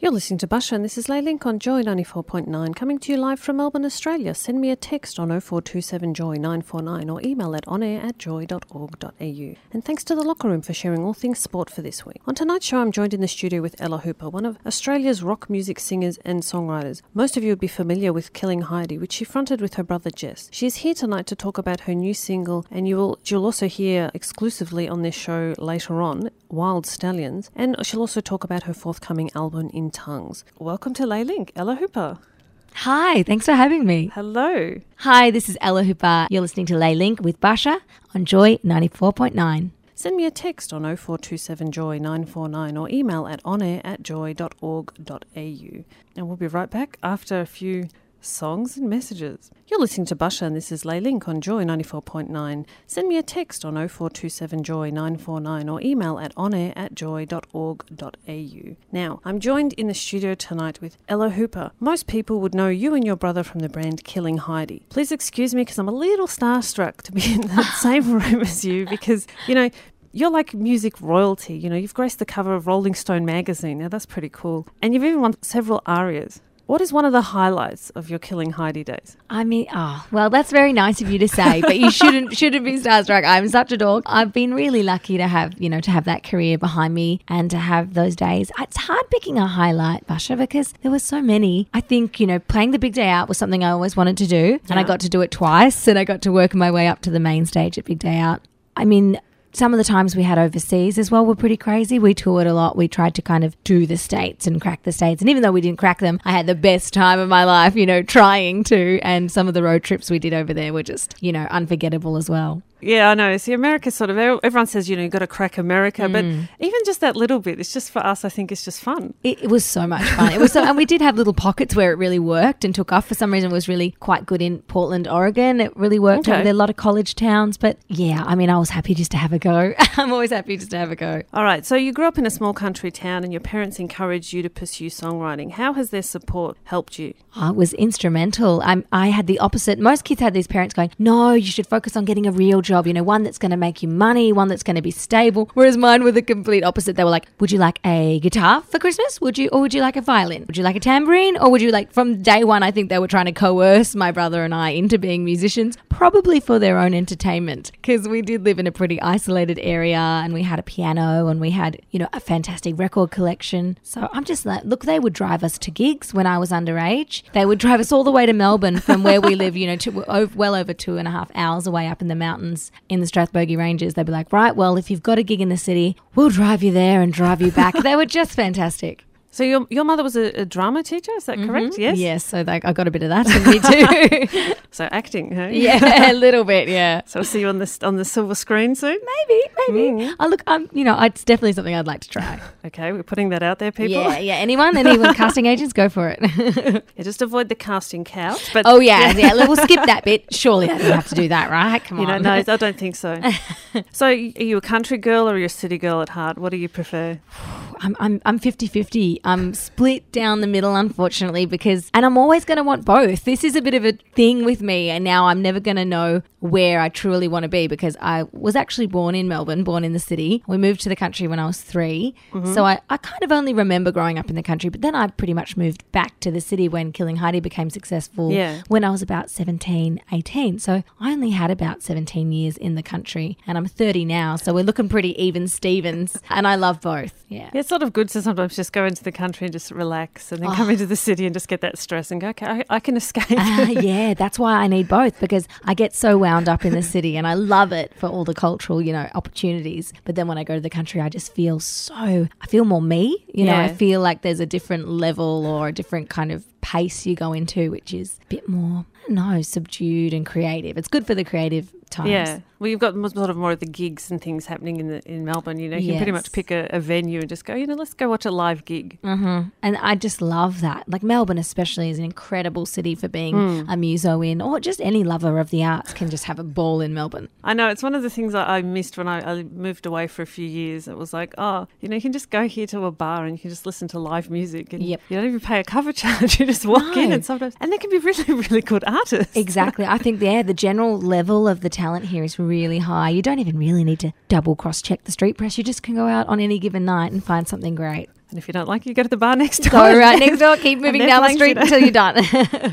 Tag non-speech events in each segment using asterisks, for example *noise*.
You're listening to Basia, and this is Les Link on Joy 94.9, coming to you live from Melbourne, Australia. Send me a text on 0427 Joy 949 or email at onair at joy.org.au. And thanks to the Locker Room for sharing all things sport for this week. On tonight's show, I'm joined in the studio with Ella Hooper, one of Australia's rock music singers and songwriters. Most of you would be familiar with Killing Heidi, which she fronted with her brother Jess. She is here tonight to talk about her new single, and you will you'll also hear exclusively on this show later on, Wild Stallionz, and she'll also talk about her forthcoming album in tongues. Welcome to Les Link, Ella Hooper. Hi, thanks for having me. Hello. Hi, this is Ella Hooper. You're listening to Les Link with Basia on Joy 94.9. Send me a text on 0427 Joy 949 or email at onair at joy.org.au. And we'll be right back after a few songs and messages. You're listening to Basia and this is Les Link on Joy 94.9. Send me a text on 0427 Joy 949 or email at onair at joy.org.au. Now, I'm joined in the studio tonight with Ella Hooper. Most people would know you and your brother from the brand Killing Heidi. Please excuse me because I'm a little starstruck to be in the *laughs* same room as you because, you know, you're like music royalty. You know, you've graced the cover of Rolling Stone magazine. Now, that's pretty cool. And you've even won several ARIAs. What is one of the highlights of your Killing Heidi days? I mean, oh, well, that's very nice of you to say, but you shouldn't *laughs* shouldn't be starstruck. I'm such a dog. I've been really lucky to have, you know, to have that career behind me and to have those days. It's hard picking a highlight, Basia, because there were so many. I think, you know, playing the big day out was something I always wanted to do, and I got to do it twice, and I got to work my way up to the main stage at Big Day Out. I mean, some of the times we had overseas as well were pretty crazy. We toured a lot. We tried to kind of do the states and crack the states. And even though we didn't crack them, I had the best time of my life, you know, trying to. And some of the road trips we did over there were just, you know, unforgettable as well. Yeah, I know. See, America sort of, everyone says, you know, you've got to crack America, mm. but even just that little bit, it's just for us, I think it's just fun. It, it was so much fun. It was so, and we did have little pockets where it really worked and took off. For some reason, it was really quite good in Portland, Oregon. It really worked Okay. there, a lot of college towns. But yeah, I mean, I was happy just to have a go. *laughs* I'm always happy just to have a go. All right, so you grew up in a small country town and your parents encouraged you to pursue songwriting. How has their support helped you? I was instrumental. I'm, I had the opposite. Most kids had these parents going, no, you should focus on getting a real job, you know, one that's going to make you money, one that's going to be stable. Whereas mine were the complete opposite. They were like, would you like a guitar for Christmas? Would you, or would you like a violin? Would you like a tambourine? Or would you like, from day one, I think they were trying to coerce my brother and I into being musicians, probably for their own entertainment. Because we did live in a pretty isolated area and we had a piano and we had, you know, a fantastic record collection. So I'm just like, look, they would drive us to gigs when I was underage. They would drive us all the way to Melbourne from where we live, you know, to well over two and a half hours away up in the mountains in the Strathbogie Ranges. They'd be like, right, well, if you've got a gig in the city, we'll drive you there and drive you back. *laughs* they were just fantastic. So your, your mother was a, a drama teacher, is that mm-hmm. correct? Yes? Yes, so I got a bit of that in me too. *laughs* So acting, hey? yeah, a little bit, yeah. So I'll see you on the, on the silver screen soon? Maybe, maybe. I look, I'm, you know, it's definitely something I'd like to try. Okay, we're putting that out there, people. Yeah, yeah. Anyone, anyone, *laughs* casting agents, go for it. *laughs* Yeah, just avoid the casting couch. But oh yeah, yeah. We'll skip that bit. Surely I didn't have to do that, right? Come You know, on. no, I don't think so. so, are you a country girl or are you a city girl at heart? What do you prefer? I'm, I'm, I'm 50-50. I'm split down the middle, unfortunately, because, and I'm always going to want both. This is a bit of a thing with me, and now I'm never going to know where I truly want to be because I was actually born in Melbourne, born in the city. We moved to the country when I was 3 Mm-hmm. so I, I kind of only remember growing up in the country, but then I pretty much moved back to the city when Killing Heidi became successful Yeah. when I was about 17, 18. So I only had about 17 years in the country, and I'm 30 now, so we're looking pretty even Stevens, and I love both. Yeah. Yeah, it's sort of good to sometimes just go into the country and just relax and then come into the city and just get that stress and go, okay, I, I can escape. Ah, *laughs* yeah, that's why I need both because I get so wound up in the city and I love it for all the cultural, you know, opportunities. But then when I go to the country, I just feel so, I feel more me. You know, I feel like there's a different level or a different kind of pace you go into, which is a bit more, I don't know, subdued and creative. It's good for the creative times. Yeah. Well, you've got sort of more of the gigs and things happening in the, in Melbourne. You know, you can pretty much pick a, a venue and just go, you know, let's go watch a live gig. Mm-hmm. And I just love that. Like Melbourne, especially, is an incredible city for being Hmm. a muso in, or just any lover of the arts can just have a ball in Melbourne. I know it's one of the things I, I missed when I, I moved away for a few years. It was like, oh, you know, you can just go here to a bar and you can just listen to live music, and Yep. you don't even pay a cover charge. *laughs* You just walk in, and sometimes, and they can be *laughs* really, really good artists. Exactly. I think yeah, the general level of the talent here is really high. You don't even really need to double cross check the street press. You just can go out on any given night and find something great. And if you don't like it, you go to the bar next door. Go right *laughs* next door, keep moving down the street until you're done.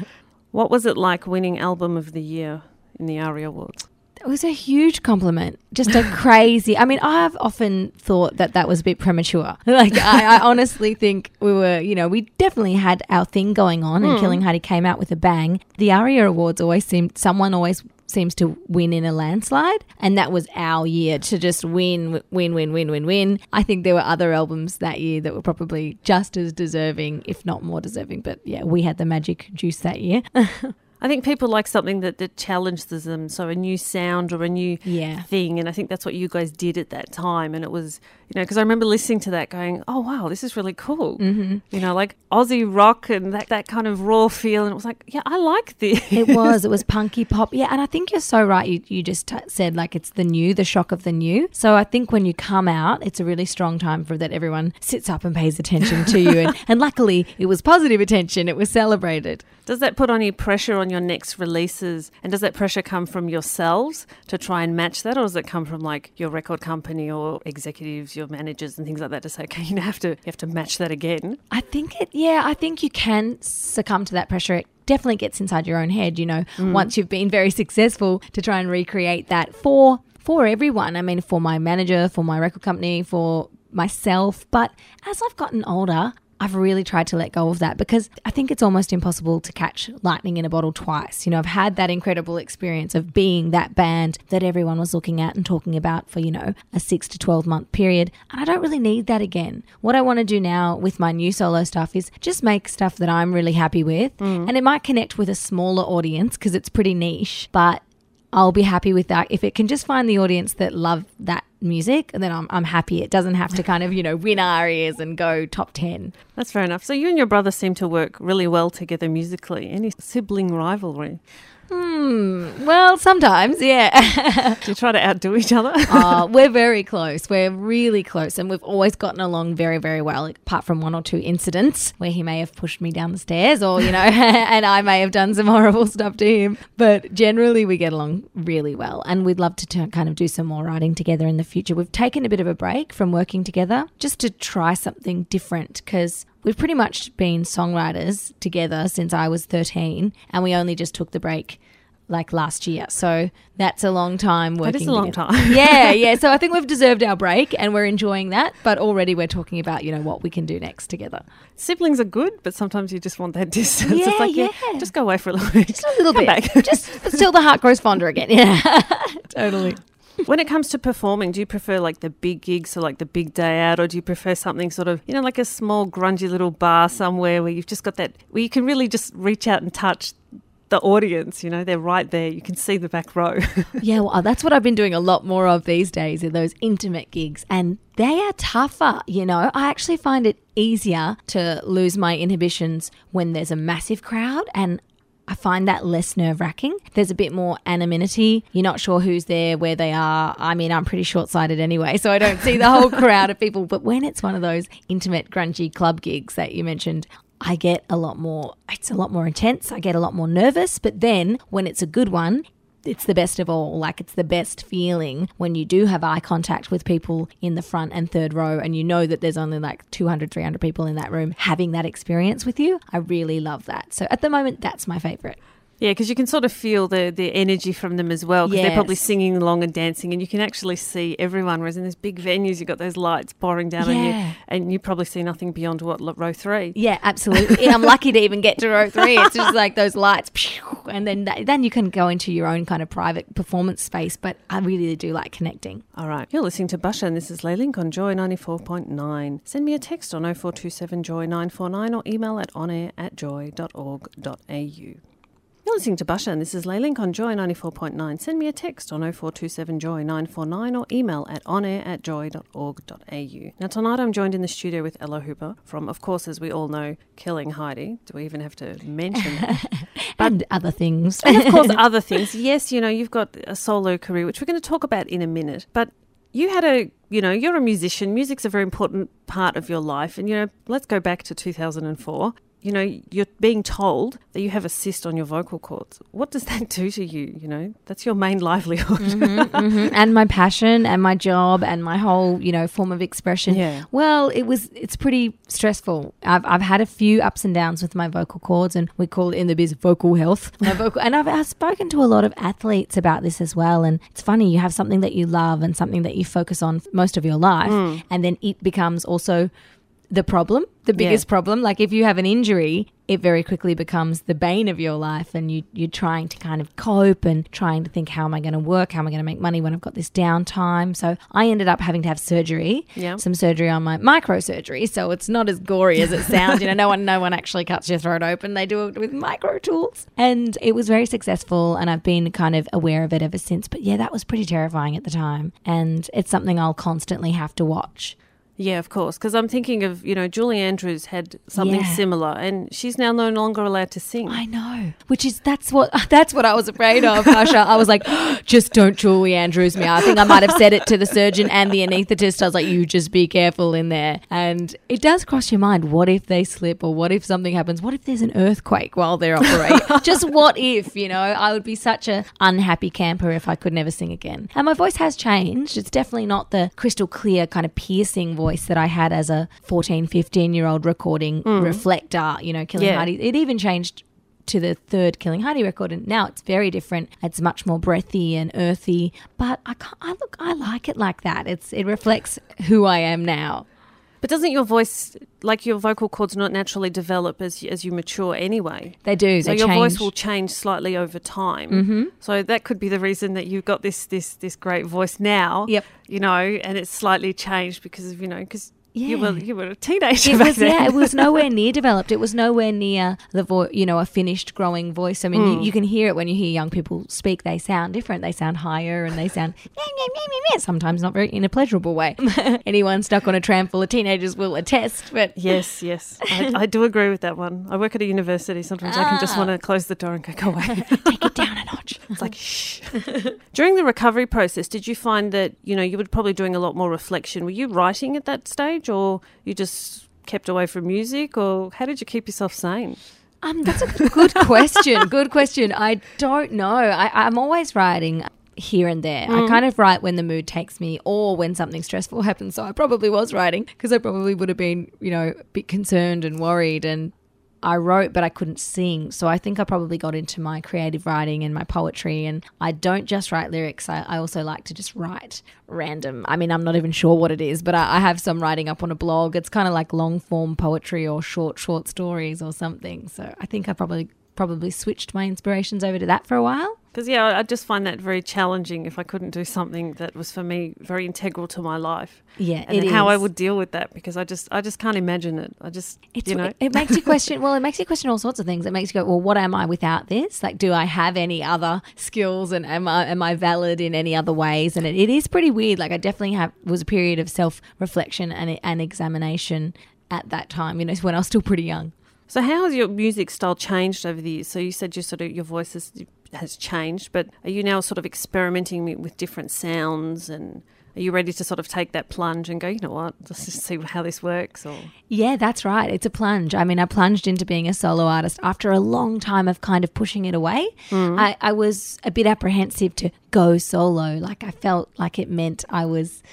*laughs* What was it like winning Album of the Year in the ARIA Awards? It was a huge compliment. Just a *laughs* crazy. I mean, I've often thought that that was a bit premature. Like, I, I honestly think we were, you know, we definitely had our thing going on, and hmm. Killing Heidi came out with a bang. The ARIA Awards always seemed, someone always seems to win in a landslide, and that was our year to just win, win, win, win, win, win. I think there were other albums that year that were probably just as deserving, if not more deserving. But yeah, we had the magic juice that year. *laughs* I think people like something that, that challenges them, so a new sound or a new Yeah. thing. And I think that's what you guys did at that time. And it was, you know, because I remember listening to that going, oh, wow, this is really cool. Mm-hmm. You know, like Aussie rock and that, that kind of raw feel. And it was like, yeah, I like this. It was. It was *laughs* punky pop. Yeah, and I think you're so right. You, you just t- said like it's the new, the shock of the new. So I think when you come out, it's a really strong time for that everyone sits up and pays attention to you. And, and luckily, it was positive attention. It was celebrated. Does that put any pressure on your next releases? And does that pressure come from yourselves to try and match that? Or does it come from like your record company or executives, your managers and things like that to say, okay, you have to, you have to match that again? I think it, yeah, I think you can succumb to that pressure. It definitely gets inside your own head, you know, mm. once you've been very successful to try and recreate that for for everyone. I mean, for my manager, for my record company, for myself. But as I've gotten older, I've really tried to let go of that because I think it's almost impossible to catch lightning in a bottle twice. You know, I've had that incredible experience of being that band that everyone was looking at and talking about for, you know, a six to 12 month period. And I don't really need that again. What I want to do now with my new solo stuff is just make stuff that I'm really happy with. Mm. And it might connect with a smaller audience because it's pretty niche, but I'll be happy with that. If it can just find the audience that love that music, then I'm, I'm happy. It doesn't have to kind of, you know, win ARIAs and go top 10. That's fair enough. So you and your brother seem to work really well together musically. Any sibling rivalry? Hmm. Well, sometimes, yeah. *laughs* Do you try to outdo each other? *laughs* uh, we're very close. We're really close, and we've always gotten along very, very well. Apart from one or two incidents where he may have pushed me down the stairs, or you know, *laughs* and I may have done some horrible stuff to him. But generally, we get along really well, and we'd love to t- kind of do some more writing together in the future. We've taken a bit of a break from working together just to try something different because. We've pretty much been songwriters together since I was 13, and we only just took the break like last year. So that's a long time working. That is a long together. time. *laughs* yeah, *laughs* yeah. So I think we've deserved our break and we're enjoying that. But already we're talking about, you know, what we can do next together. Siblings are good, but sometimes you just want that *laughs* distance. Yeah, it's like, yeah, yeah. just go away for a little bit. Just a little Come bit. back. Just but still the heart grows fonder again. Yeah. totally. When it comes to performing, do you prefer like the big gigs, so like the big day out, or do you prefer something sort of, you know, like a small, grungy little bar somewhere where you've just got that, where you can really just reach out and touch the audience? You know, they're right there. You can see the back row. *laughs* Yeah, well, uh, that's what I've been doing a lot more of these days are those intimate gigs. And they are tougher, you know. I actually find it easier to lose my inhibitions when there's a massive crowd and I find that less nerve wracking. There's a bit more anonymity. You're not sure who's there, where they are. I mean, I'm pretty short sighted anyway, so I don't see the whole crowd of people. But when it's one of those intimate, grungy club gigs that you mentioned, I get a lot more, it's a lot more intense. I get a lot more nervous. But then when it's a good one, it's the best of all. Like it's the best feeling when you do have eye contact with people in the front and third row and you know that there's only like 200, 300 people in that room having that experience with you. I really love that. So at the moment, that's my favorite. Yeah, because you can sort of feel the, the energy from them as well, because they're probably singing along and dancing, and you can actually see everyone. Whereas in these big venues, you've got those lights pouring down on you, and you probably see nothing beyond what row three. Yeah, absolutely. I'm lucky to even get to row three. It's just like those lights, and then that, then you can go into your own kind of private performance space. But I really do like connecting. All right. You're listening to Basia, and this is Les Link on Joy 94.9. Send me a text on 0427 Joy 949 or email at onair at joy.org.au. You're listening to Basia, and this is Les Link on Joy 94.9. Send me a text on 0427 Joy 949 or email at onair at joy.org.au. Now, tonight I'm joined in the studio with Ella Hooper from, of course, as we all know, Killing Heidi. Do we even have to mention *laughs* that? and other things. and of course, *laughs* other things. Yes, you know, you've got a solo career, which we're going to talk about in a minute. But you had a, you know, you're a musician. Music's a very important part of your life. And, you know, let's go back to 2004 you know, you're being told that you have a cyst on your vocal cords. What does that *laughs* do to you? You know, that's your main *laughs* livelihood. mm-hmm, mm-hmm. And my passion and my job and my whole, you know, form of expression. Yeah. Well, it was, it's pretty stressful. I've, I've had a few ups and downs with my vocal cords and we call it in the biz vocal health. My *laughs* vocal, and I've, I've spoken to a lot of athletes about this as well. And it's funny, you have something that you love and something that you focus on most of your life. Mm. And then it becomes also the problem, the biggest yeah. problem. Like if you have an injury, it very quickly becomes the bane of your life and you you're trying to kind of cope and trying to think how am I going to work, how am I going to make money when I've got this downtime. So I ended up having to have surgery, yeah. some surgery on my microsurgery. So it's not as gory as it sounds. you know, no one no one actually cuts your throat open. They do it with micro tools. And it was very successful and I've been kind of aware of it ever since. But yeah, that was pretty terrifying at the time. And it's something I'll constantly have to watch yeah, of course. Because I'm thinking of, you know, Julie Andrews had something Yeah. similar and she's now no longer allowed to sing. I know, which is that's what *laughs* that's what I was afraid of, Basia. I was like, *gasps* just don't Julie Andrews me. I think I might have said it to the surgeon and the anaesthetist. I was like, you just be careful in there. And it does cross your mind, what if they slip or what if something happens? What if there's an earthquake while they're operating? *laughs* just what if, you know? I would be such a unhappy camper if I could never sing again. And my voice has changed. It's definitely not the crystal clear kind of piercing voice that I had as a 14, 15 year old recording mm. reflector, you know, Killing Yeah. Heidi. It even changed to the third Killing Heidi record, and now it's very different. It's much more breathy and earthy, but I, can't, I look, I like it like that. It's it reflects who I am now. But doesn't your voice, like your vocal cords, not naturally develop as you, as you mature anyway? They do. So they your change. voice will change slightly over time. Mm-hmm. So that could be the reason that you've got this this this great voice now. Yep. You know, and it's slightly changed because of you know because you were Yeah. you were a teenager. It back was then. yeah, it was nowhere *laughs* near developed. It was nowhere near the vo- you know a finished growing voice. I mean, you, hmm. you can hear it when you hear young people speak. They sound different. They sound higher and they sound *laughs* sometimes not very in a pleasurable way. *laughs* Anyone stuck on a tram full of teenagers will attest. But Yes, yes, I, I do agree with that one. I work at a university. Sometimes I can just ah. want to close the door and go, go away. take it down a notch. It's like shh. During the recovery process, did you find that you know you were probably doing a lot more reflection? Were you writing at that stage, or you just kept away from music, or how did you keep yourself sane? Um, that's a good question. Good question. I don't know. I, I'm always writing here and there. I kind of write when the mood takes me or when something stressful *laughs* happens. So I probably was writing because I probably would have been, you know, a bit concerned and worried. And I wrote, but I couldn't sing. So I think I probably got into my creative writing and my poetry. And I don't just write lyrics, I, I also like to just write random. I mean, I'm not even sure what it is, but I, I have some writing up on a blog. It's kind of like long form poetry or short, short stories or something. So I think I probably probably switched my inspirations over to that for a while. Because yeah, I just find that very challenging if I couldn't do something that was for me very integral to my life. Yeah, and it how I would deal with that because I just I just can't imagine it. I just It's, you know it makes you *laughs* question. Well, it makes you question all sorts of things. It makes you go, well, what am I without this? Like, do I have any other skills, and am I am I valid in any other ways? And it, it is pretty weird. Like, I definitely have was a period of self reflection and and examination at that time. You know, when I was still pretty young. So how has your music style changed over the years? So you said you sort of your voice has, has changed, but are you now sort of experimenting with- different sounds and are you ready to sort of take that plunge and go, you know what, let's just see how this works? Or Yeah, that's right. It's a plunge. I mean, I plunged into being a solo artist after a long time of kind of pushing it away. Mm. I, I was a bit apprehensive to go solo. Like, I felt like it meant I was.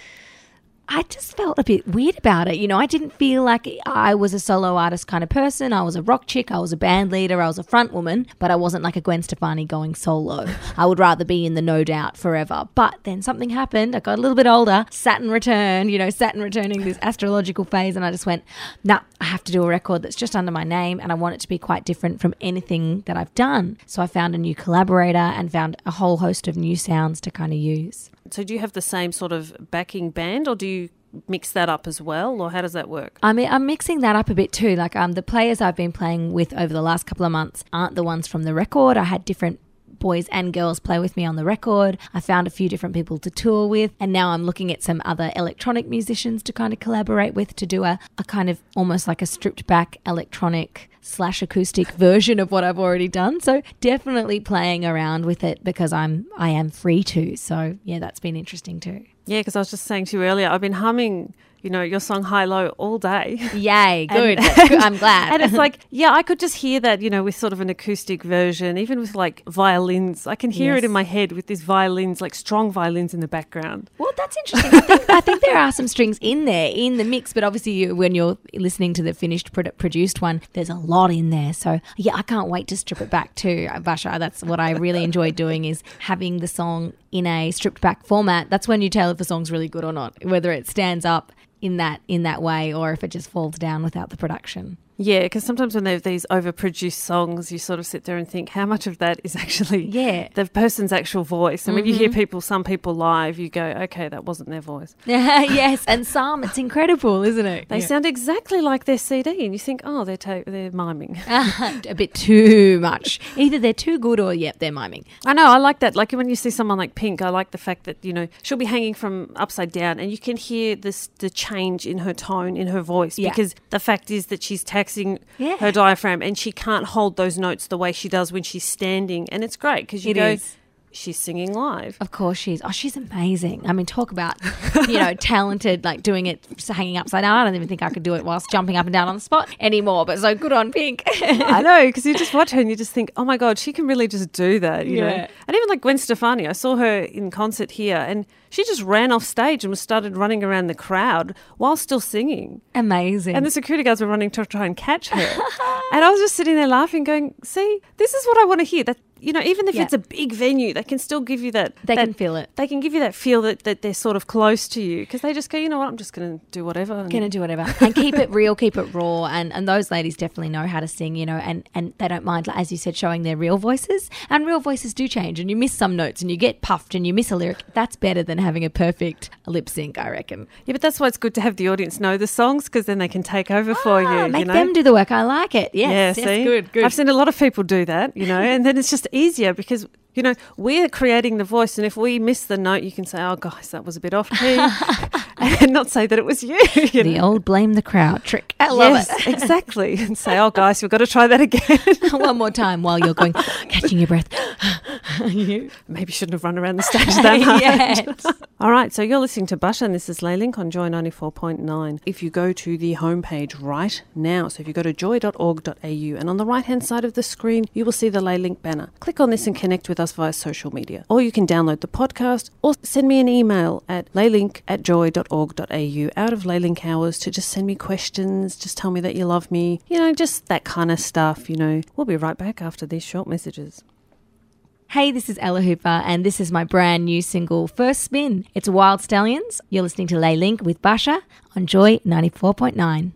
I just felt a bit weird about it. You know, I didn't feel like I was a solo artist kind of person. I was a rock chick, I was a band leader, I was a front woman, but I wasn't like a Gwen Stefani going solo. *laughs* I would rather be in the no doubt forever. But then something happened. I got a little bit older. Saturn returned, you know, Saturn returning this astrological phase, and I just went, nah, I have to do a record that's just under my name, and I want it to be quite different from anything that I've done. So I found a new collaborator and found a whole host of new sounds to kind of use. So do you have the same sort of backing band or do you mix that up as well, or how does that work? I mean, I'm mixing that up a bit too. Like, um, the players I've been playing with over the last couple of months aren't the ones from the record. I had different boys and girls play with me on the record. I found a few different people to tour with, and now I'm looking at some other electronic musicians to kind of collaborate with to do a, a kind of almost like a stripped back electronic slash acoustic version of what I've already done. So definitely playing around with it because I'm I am free to. So yeah, that's been interesting too. Yeah, because I was just saying to you earlier, I've been humming, you know, your song High Low all day. Yay, *laughs* good. *laughs* And- I'm glad. And it's *laughs* like, yeah, I could just hear that, you know, with sort of an acoustic version, even with like violins. I can hear it in my head with these violins, like strong violins in the background. Well, that's interesting. I think, I think there are some strings in there in the mix, but obviously, you, when you're listening to the finished produ- produced one, there's a lot in there. So yeah, I can't wait to strip it back too, uh, Basia. That's what I really enjoy doing is having the song in a stripped back format. That's when you tell if a song's really good or not, whether it stands up in that in that way or if it just falls down without the production. Yeah, because sometimes when they have these overproduced songs, you sort of sit there and think, how much of that is *laughs* actually Yeah. the person's actual voice? And when you hear mm-hmm. people, some people live, you go, okay, that wasn't their voice. *laughs* yes, and some, it's incredible, isn't it? They sound exactly like their CD, and you think, oh, they're ta- they're miming. *laughs* a bit too much. Either they're too good or yep, they're miming. I know, I like that. Like when you see someone like Pink, I like the fact that you know she'll be hanging from upside down, and you can hear this the change in her tone, in her voice, Yeah. because the fact is that she's taxing Yeah. her diaphragm, and she can't hold those notes the way she does when she's standing, and it's great because you It go, is. She's singing live. Of course she's. Oh, she's amazing. I mean, talk about you know *laughs* talented, like doing it hanging upside down. I don't even think I could do it whilst jumping up and down on the spot anymore. But so good on Pink. I *laughs* know because you just watch her and you just think, oh my god, she can really just do that, you know. And even like Gwen Stefani, I saw her in concert here, and she just ran off stage and was started running around the crowd while still singing. amazing. And the security guards were running to try and catch her. *laughs* and I was just sitting there laughing, going, see, this is what I want to hear. That you know, even if Yeah. it's a big venue, they can still give you that. They that- can feel it. They can give you that feel that, that they're sort of close to you because they just go, you know what, I'm just going to do whatever. and- Gonna do whatever and keep it real, keep it raw, and and those ladies definitely know how to sing, you know, and and they don't mind, like, as you said, showing their real voices. And real voices do change, and you miss some notes, and you get puffed, and you miss a lyric. That's better than having a perfect lip sync, I reckon. yeah, but that's why it's good to have the audience know the songs because then they can take over for Ah, you. make you know? them do the work. I like it. Yes, yeah, yes, see, good, good. I've seen a lot of people do that, you know, and then it's just easier because you know we're creating the voice, and if we miss the note, you can say, "Oh, guys, that was a bit off key," *laughs* and not say that it was you. you the know? old blame the crowd trick. I love yes, *laughs* exactly, and say, "Oh, guys, we've got to try that again." *laughs* One more time while you're going, catching your breath. *laughs* Maybe shouldn't have run around the stage *laughs* that yes. *laughs* All right, so you're listening to Basia, and this is Les Link on Joy 94.9. If you go to the homepage right now, so if you go to joy.org.au, and on the right hand side of the screen, you will see the Les Link banner. Click on this and connect with us via social media. Or you can download the podcast or send me an email at laylink at joy.org.au out of Les Link hours to just send me questions, just tell me that you love me, you know, just that kind of stuff, you know. We'll be right back after these short messages. Hey, this is Ella Hooper, and this is my brand new single, First Spin. It's Wild Stallionz. You're listening to Les Link with Basia on Joy 94.9.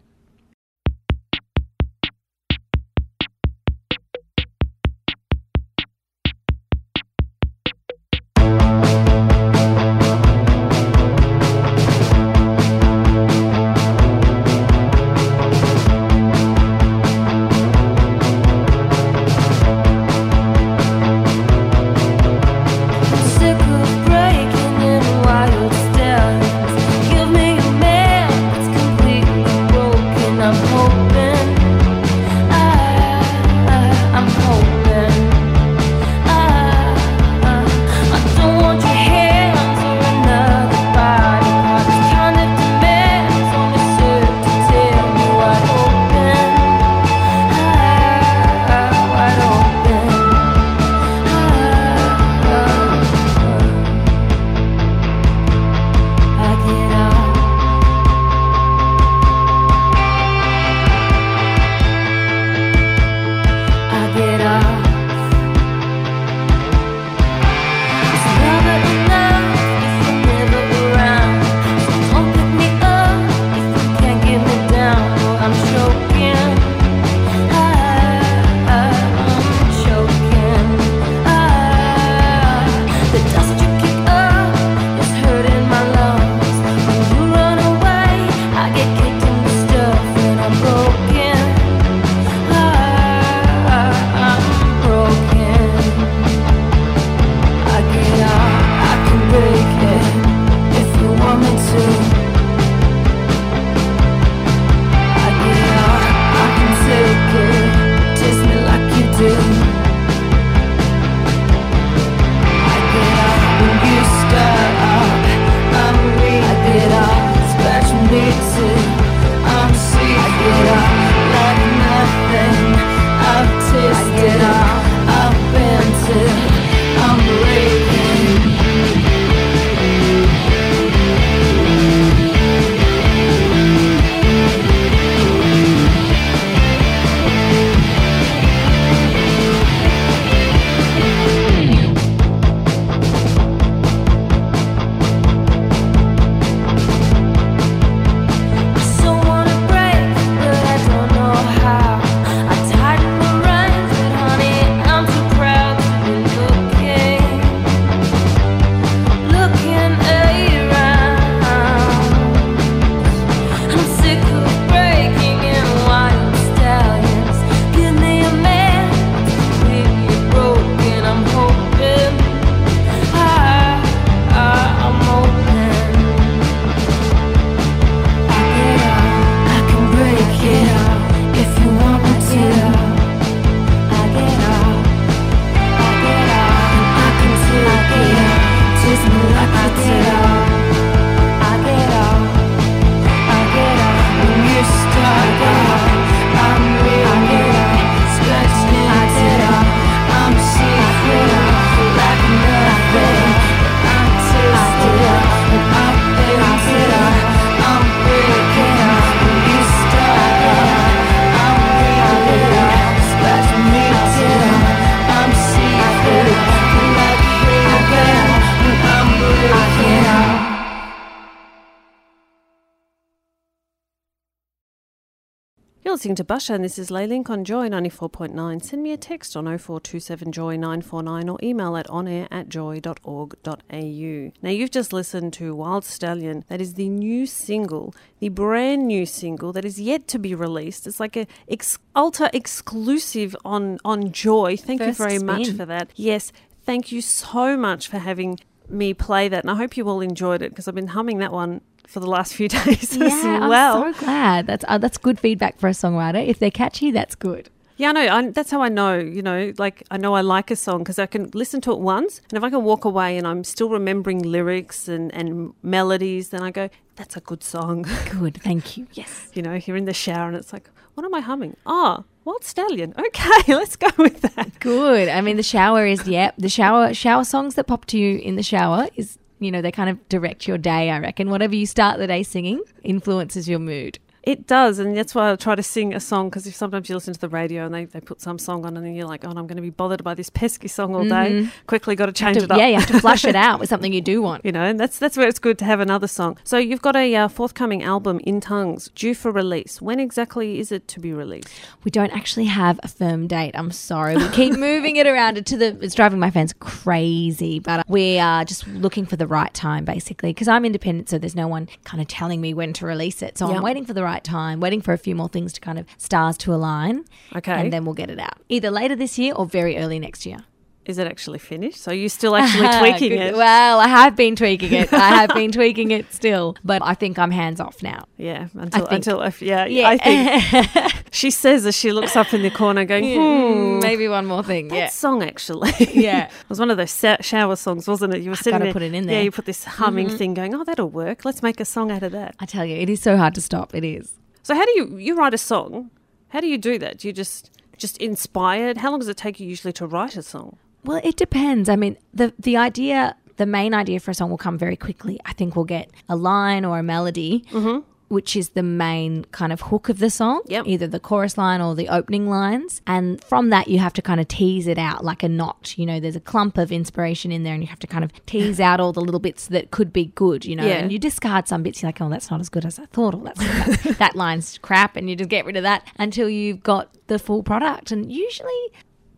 listening to Basia, and this is Les Link on Joy 94.9. Send me a text on 0427 Joy 949 or email at onair at joy.org.au. Now, you've just listened to Wild Stallion. That is the new single, the brand new single that is yet to be released. It's like a ex- ultra exclusive on, on Joy. Thank First you very much for that. Yes, thank you so much for having me play that. And I hope you all enjoyed it because I've been humming that one for the last few *laughs* days Yeah, as well. I'm so glad. That's uh, that's good feedback for a songwriter. If they're catchy, that's good. Yeah, I know. That's how I know. You know, like I know I like a song because I can listen to it once, and if I can walk away and I'm still remembering lyrics and and melodies, then I go, "That's a good song." *laughs* Good, thank you. Yes. you know, you're in the shower and it's like, "What am I humming?" Ah, Wild Stallion. *laughs* Okay, let's go with that. Good. I mean, the shower is yeah. The shower shower songs that pop to you in the shower is you know they kind of direct your day. I reckon whatever you start the day singing influences your mood. It does, and that's why I try to sing a song because if sometimes you listen to the radio and they, they put some song on and then you're like, oh, I'm going to be bothered by this pesky song all day. Quickly got to change it up. yeah, you have to flush it out with *laughs* something you do want. you know, and that's that's where it's good to have another song. So you've got a uh, forthcoming album in tongues due for release. When exactly is it to be released? We don't actually have a firm date. I'm sorry. We keep *laughs* moving it around to the. It's driving my fans crazy, but we are just looking for the right time, basically, because I'm independent, so there's no one kind of telling me when to release it. So Yep. I'm waiting for the right time, waiting for a few more things to kind of stars to align, Okay, and then we'll get it out either later this year or very early next year. Is it actually finished? So you still actually *laughs* tweaking it? Well, I have been tweaking it. I have been tweaking it still, but I think I'm hands off now. Yeah, until think- until yeah, Yeah, I think *laughs* she says as she looks up in the corner, going, "Hmm, maybe one more thing. that Yeah. song actually." *laughs* Yeah. it was one of those shower songs, wasn't it? You were sitting there, put it in there. Mm-hmm. you put this humming thing going. Oh, that'll work. Let's make a song out of that. I tell you, it is so hard to stop. It is. So how do you you write a song? How do you do that? Do you just just inspired? How long does it take you usually to write a song? Well, it depends. I mean, the the idea, the main idea for a song will come very quickly. I think we'll get a line or a melody, mm-hmm. which is the main kind of hook of the song. Yep. Either the chorus line or the opening lines, and from that you have to kind of tease it out like a knot. You know, there's a clump of inspiration in there, and you have to kind of tease out all the little bits that could be good. You know, Yeah. and you discard some bits. You're like, oh, that's not as good as I thought, or that's that, *laughs* that line's crap, and you just get rid of that until you've got the full product. And usually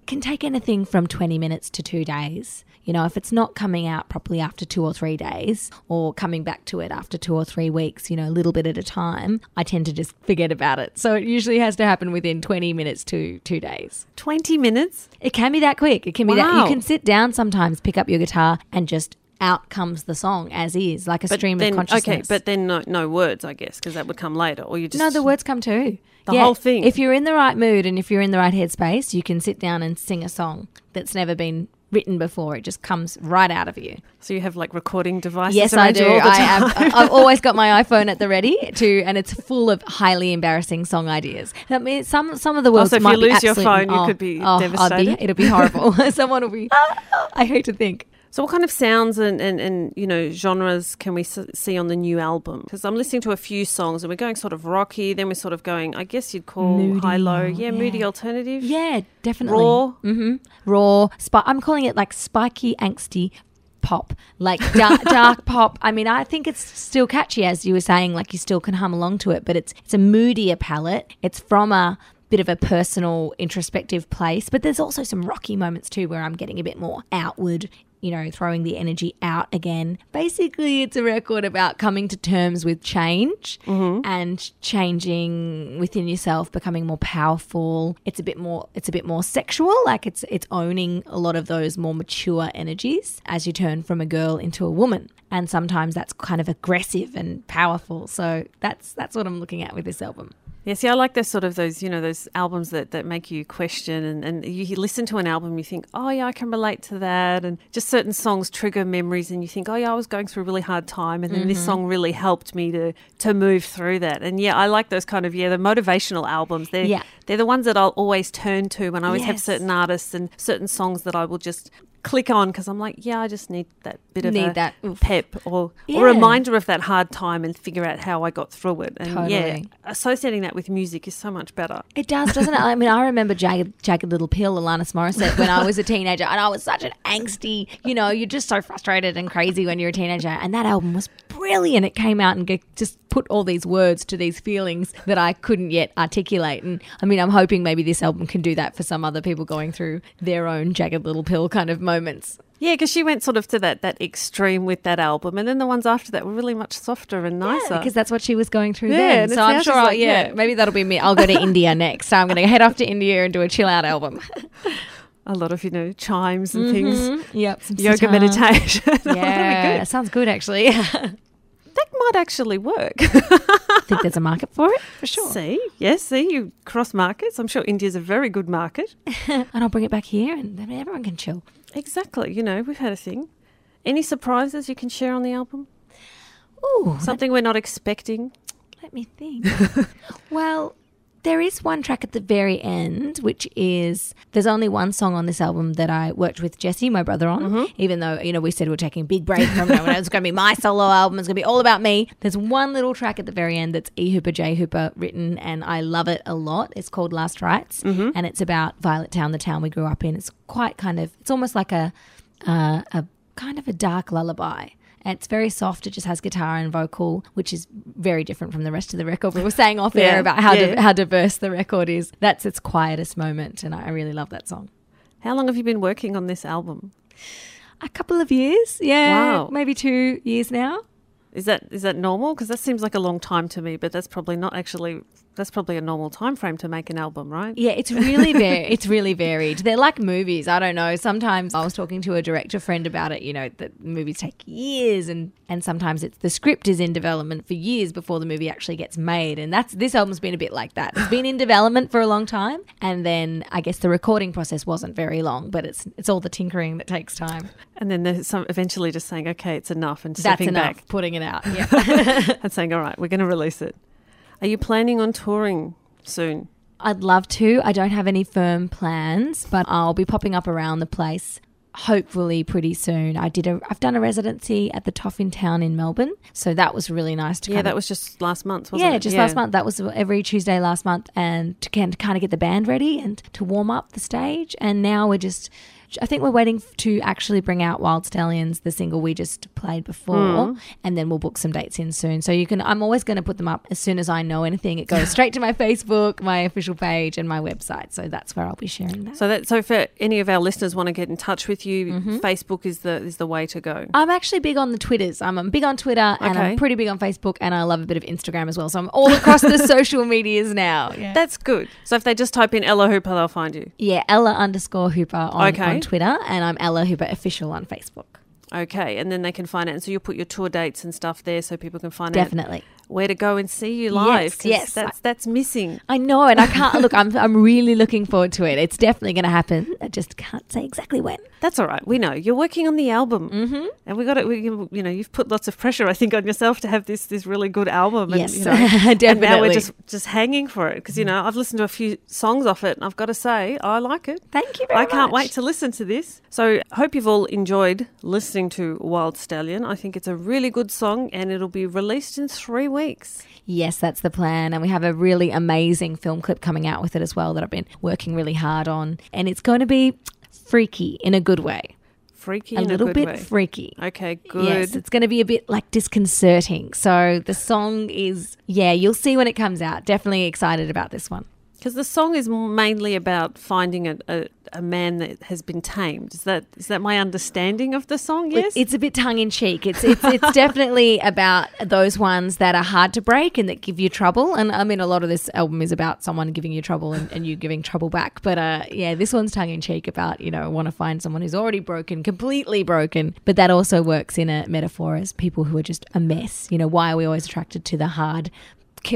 can take anything from 20 minutes to two days. You know, if it's not coming out properly after two or three days or coming back to it after two or three weeks, you know, a little bit at a time, I tend to just forget about it. So it usually has to happen within 20 minutes to two days. Twenty minutes. It can be that quick. It can be that you can sit down sometimes, pick up your guitar, and just out comes the song as is, like a stream then, of consciousness. Okay, but then no no words, I guess, because that would come later, or you just No, the words come too. The whole thing. If you're in the right mood and if you're in the right headspace, you can sit down and sing a song that's never been written before. It just comes right out of you. So you have like recording devices. Yes, I do. all the I have. *laughs* I've always got my *laughs* iPhone at the ready to, and it's full of highly embarrassing song ideas. I mean, some some of the words oh, so if might you be lose your phone, you oh, could be oh, oh I'd devastated. it'll be horrible. *laughs* Someone will be. I hate to think. So, what kind of sounds and, and, and you know genres can we see on the new album? Because I'm listening to a few songs and we're going sort of rocky, then we're sort of going, I guess you'd call Moody, high low, yeah. yeah, moody alternative, Yeah, definitely. raw. mm-hmm. Raw. I'm calling it like spiky, angsty pop, like dark, *laughs* dark pop. I mean, I think it's still catchy, as you were saying. Like you still can hum along to it, but it's it's a moodier palette. It's from a bit of a personal, introspective place, but there's also some rocky moments too, where I'm getting a bit more outward. You know, throwing the energy out again. Basically, it's a record about coming to terms with change mm-hmm. and changing within yourself, becoming more powerful. It's a bit more it's a bit more sexual, like it's it's owning a lot of those more mature energies as you turn from a girl into a woman. And sometimes that's kind of aggressive and powerful. So that's that's what I'm looking at with this album. Yeah, see, I like those sort of those, you know, those albums that, that make you question and, and you, listen to an album, you think, oh, yeah, I can relate to that. And just certain songs trigger memories and you think, oh, yeah, I was going through a really hard time. And then Mm-hmm. this song really helped me to, to move through that. And yeah, I like those kind of, yeah, the motivational albums. They're, Yeah. they're the ones that I'll always turn to when I always have certain artists and certain songs that I will just click on because I'm like, yeah, I just need that bit of Need that oof. pep or, Yeah. or reminder of that hard time and figure out how I got through it. And yeah, associating that with music is so much better. It does, doesn't it? I mean, I remember Jagged, Jagged Little Pill, Alanis Morissette, when I was a teenager, and I was such an angsty, you know, you're just so frustrated and crazy when you're a teenager. And that album was brilliant. It came out and just put all these words to these feelings that I couldn't yet articulate. And I mean, I'm hoping maybe this album can do that for some other people going through their own jagged little pill kind of moments. Yeah, because she went sort of to that that extreme with that album, and then the ones after that were really much softer and nicer. Yeah, because that's what she was going through Yeah, then. So I'm sure, I'll, like, yeah, yeah. maybe that'll be me. I'll go to *laughs* India next. So I'm going to head off to India and do a chill out album. *laughs* a lot of you know chimes and things, mm-hmm. Yep, some yoga sitar. meditation. *laughs* Yeah, good. sounds good actually. That might actually work. I *laughs* think there's a market for it for sure. See, yes, see, you cross markets. I'm sure India's a very good market. *laughs* And I'll bring it back here, and then everyone can chill. Exactly. You know, we've had a thing. Any surprises you can share on the album? Ooh, Something we're not expecting. Let me think. *laughs* well, there is one track at the very end, which is there's only one song on this album that I worked with Jesse, my brother, on. Even though you know we said we're taking a big break from it, it's going to be my solo album. It's going to be all about me. There's one little track at the very end that's E Hooper J Hooper written, and I love it a lot. It's called Last Rites, and it's about Violet Town, the town we grew up in. It's quite kind of it's almost like a uh, a kind of a dark lullaby. It's very soft. It just has guitar and vocal, which is very different from the rest of the record. We were saying off air Yeah, about how yeah. di- how diverse the record is. That's its quietest moment, and I I really love that song. How long have you been working on this album? A couple of years, yeah, Wow. maybe two years now. Is that is that normal? Because that seems like a long time to me, but that's probably not actually. That's probably a normal time frame to make an album, right? Yeah, it's really very *laughs* it's really varied. They're like movies. I don't know. Sometimes I was talking to a director friend about it. You know, that movies take years, and and sometimes it's the script is in development for years before the movie actually gets made. And that's this album's been a bit like that. It's been in development for a long time, and then I guess the recording process wasn't very long, but it's it's all the tinkering that takes time. And then there's some eventually just saying, okay, it's enough, and That's stepping enough. back Putting it out. Yeah. *laughs* *laughs* and saying, all right, we're going to release it. Are you planning on touring soon? I'd love to. I don't have any firm plans, but I'll be popping up around the place hopefully pretty soon. I did a I've done a residency at the Toff in Town in Melbourne, so that was really nice to Yeah, that of- was just last month, wasn't yeah, it? Yeah, just last month. That was every Tuesday last month, and to kind of get the band ready and to warm up the stage. And now we're just, I think we're waiting to actually bring out Wild Stallionz, the single we just played before, Hmm. and then we'll book some dates in soon. So you can, I'm always going to put them up as soon as I know anything. It goes *laughs* straight to my Facebook, my official page, and my website. So that's where I'll be sharing that. So that so for any of our listeners want to get in touch with you, Mm-hmm. Facebook is the is the way to go. I'm actually big on the Twitters. I'm, I'm big on Twitter and Okay. I'm pretty big on Facebook and I love a bit of Instagram as well. So I'm all across the *laughs* social medias now. Yeah. That's good. So if they just type in Ella Hooper, they'll find you. Yeah, Ella underscore Hooper on, Okay. on Twitter, and I'm Ella Hooper official on Facebook. Okay, and then they can find it. And so you'll put your tour dates and stuff there, so people can find out Definitely. where to go and see you live. Yes, yes. that's that's missing. I know, and I can't look. I'm I'm really looking forward to it. It's definitely going to happen. I just can't say exactly when. That's all right. We know you're working on the album, mm-hmm. and we got it. We, you know, you've put lots of pressure, I think, on yourself to have this this really good album. And, Yes, you know, *laughs* And now we're just just hanging for it because you know I've listened to a few songs off it, and I've got to say I like it. Thank you very I can't wait to listen to this. So, hope you've all enjoyed listening to Wild Stallion. I think it's a really good song and it'll be released in three weeks. Yes, that's the plan, and we have a really amazing film clip coming out with it as well that I've been working really hard on, and it's going to be freaky in a good way, Freaky a little a bit way. freaky. Okay, good. Yes, it's going to be a bit like disconcerting. So the song is, yeah, you'll see when it comes out. Definitely excited about this one. Because the song is mainly about finding a, a, a man that has been tamed. Is that is that my understanding of the song? Yes. It's a bit tongue in cheek. It's *laughs* it's it's definitely about those ones that are hard to break and that give you trouble. And I mean, a lot of this album is about someone giving you trouble and, and you giving trouble back. But uh, yeah, this one's tongue in cheek about you know want to find someone who's already broken, completely broken. But that also works in a metaphor as people who are just a mess. You know, why are we always attracted to the hard?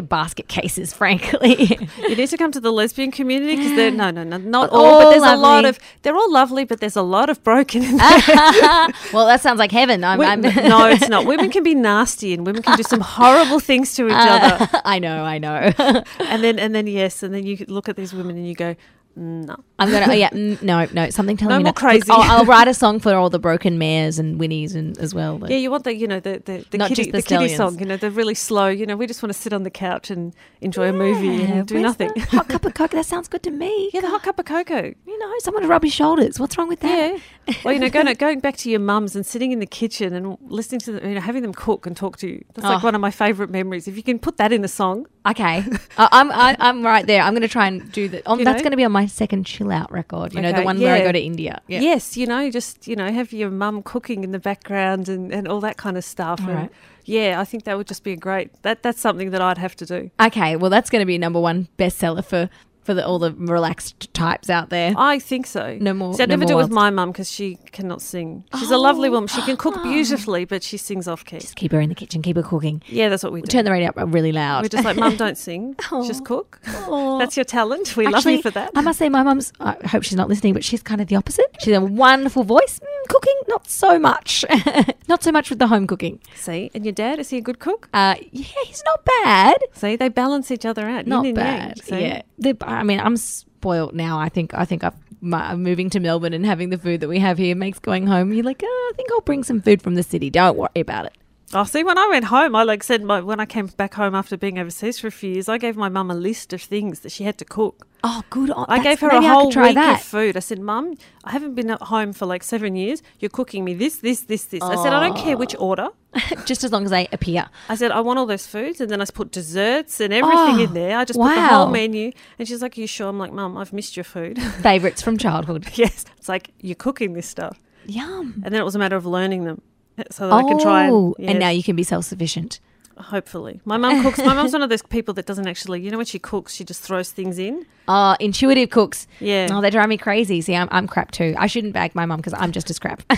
Basket cases, *laughs* frankly. you need to come to the lesbian community because they're no, no, no, not But all, but all there's a lot lovely. of. They're all lovely, but there's a lot of broken in there. *laughs* well, that sounds like heaven. I'm, Wo- I'm no, it's not. Women can be nasty, and women can do some horrible things to each *laughs* uh, other. I know, I know. And then, and then, yes, and then you look at these women and you go, No. I'm gonna. Oh, yeah, *laughs* mm, no, no. Something telling No me more not. crazy. I'll, I'll write a song for all the broken mares and Winnies and as well. but- Yeah, you want the you know the the, the Not kiddie, just the the kiddie song. You know, the really slow. You know, we just want to sit on the couch and enjoy a movie and do nothing. hot cup of cocoa. That sounds good to me. yeah, the hot cup of cocoa. You know, someone to rub your shoulders. What's wrong with that? Yeah. *laughs* Well, you know, going going back to your mums and sitting in the kitchen and listening to them, you know, having them cook and talk to you. That's like Oh. one of my favourite memories. If you can put that in a song, Okay, I I'm I, I'm right there. I'm going to try and do that. *laughs* On, You that's going to be on my second chill out record. You know, the Okay, one where I go to India. Yeah. yes, you know, just you know, have your mum cooking in the background and, and all that kind of stuff. All and right. yeah, I think that would just be a great. That that's something that I'd have to do. Okay, well, that's going to be number one bestseller for for the, all the relaxed types out there. I think so. No more- See, I'd no never do it with my mum because she cannot sing. She's a lovely Oh. woman. She can cook beautifully, but she sings off key. Just keep her in the kitchen, keep her cooking. Yeah, that's what we do. Turn the radio up really loud. We're just like, Mum, don't sing. *laughs* Just cook. That's your talent. We love you for that. I must say, my mum's. I hope she's not listening, but she's kind of the opposite. She's a wonderful voice. Mm, cooking, not so much. *laughs* not so much with the home cooking. See, and your dad is he a good cook? Uh, yeah, he's not bad. See, they balance each other out. Not and yang, bad. yeah, They're- I mean, I'm spoiled now. I think. I think. My, moving to Melbourne and having the food that we have here makes going home. You're like, oh, I think I'll bring some food from the city. Don't worry about it. Oh, see, when I went home, I like said my, when I came back home after being overseas for a few years, I gave my mum a list of things that she had to cook. Oh, good. on- I gave her a maybe I could whole week that. of food. I said, Mum, I haven't been at home for like seven years. You're cooking me this, this, this, this. I said, I don't care which oh. order. *laughs* just as long as they appear. I said, I want all those foods. And then I put desserts and everything Oh, in there. I just put the whole menu. And she's like, Are you sure? I'm like, Mum, I've missed your food. Favorites from childhood. *laughs* yes. It's like, You're cooking this stuff. Yum. And then it was a matter of learning them *laughs* so that I can try Oh, and, and now you can be self sufficient. hopefully. My mum cooks. My mum's one of those people that doesn't actually, you know, when she cooks, she just throws things in. Oh, intuitive cooks. Yeah. Oh, they drive me crazy. See, I'm, I'm crap too. I shouldn't bag my mum because I'm just as crap. *laughs*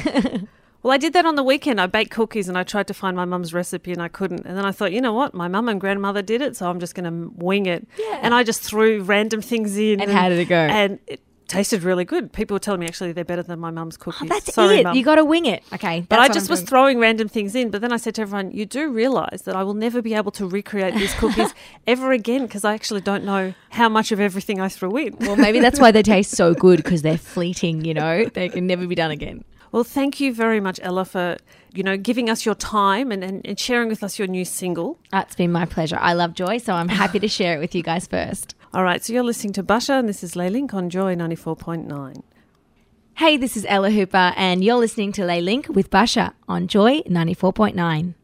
Well, I did that on the weekend. I baked cookies and I tried to find my mum's recipe and I couldn't. And then I thought, you know what? My mum and grandmother did it, so I'm just going to wing it. Yeah. And I just threw random things in. And how did it go? And it tasted really good. People were telling me actually they're better than my mum's oh, cookies. Oh, that's Sorry, it. Mum. You got to wing it. Okay. but I just was throwing random things in. But then I said to everyone, you do realise that I will never be able to recreate these cookies *laughs* ever again because I actually don't know how much of everything I threw in. well, maybe that's why they *laughs* taste so good because they're fleeting, you know? They can never be done again. Well, thank you very much, Ella, for you know giving us your time and, and, and sharing with us your new single. It's been my pleasure. I love Joy, so I'm happy to share it with you guys first. All right, so you're listening to Basia, and this is Les Link on Joy 94.9. Hey, this is Ella Hooper, and you're listening to Les Link with Basia on Joy 94.9.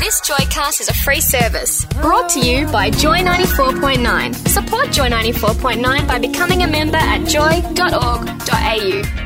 This Joycast is a free service brought to you by Joy 94.9. Support Joy 94.9 by becoming a member at joy.org.au.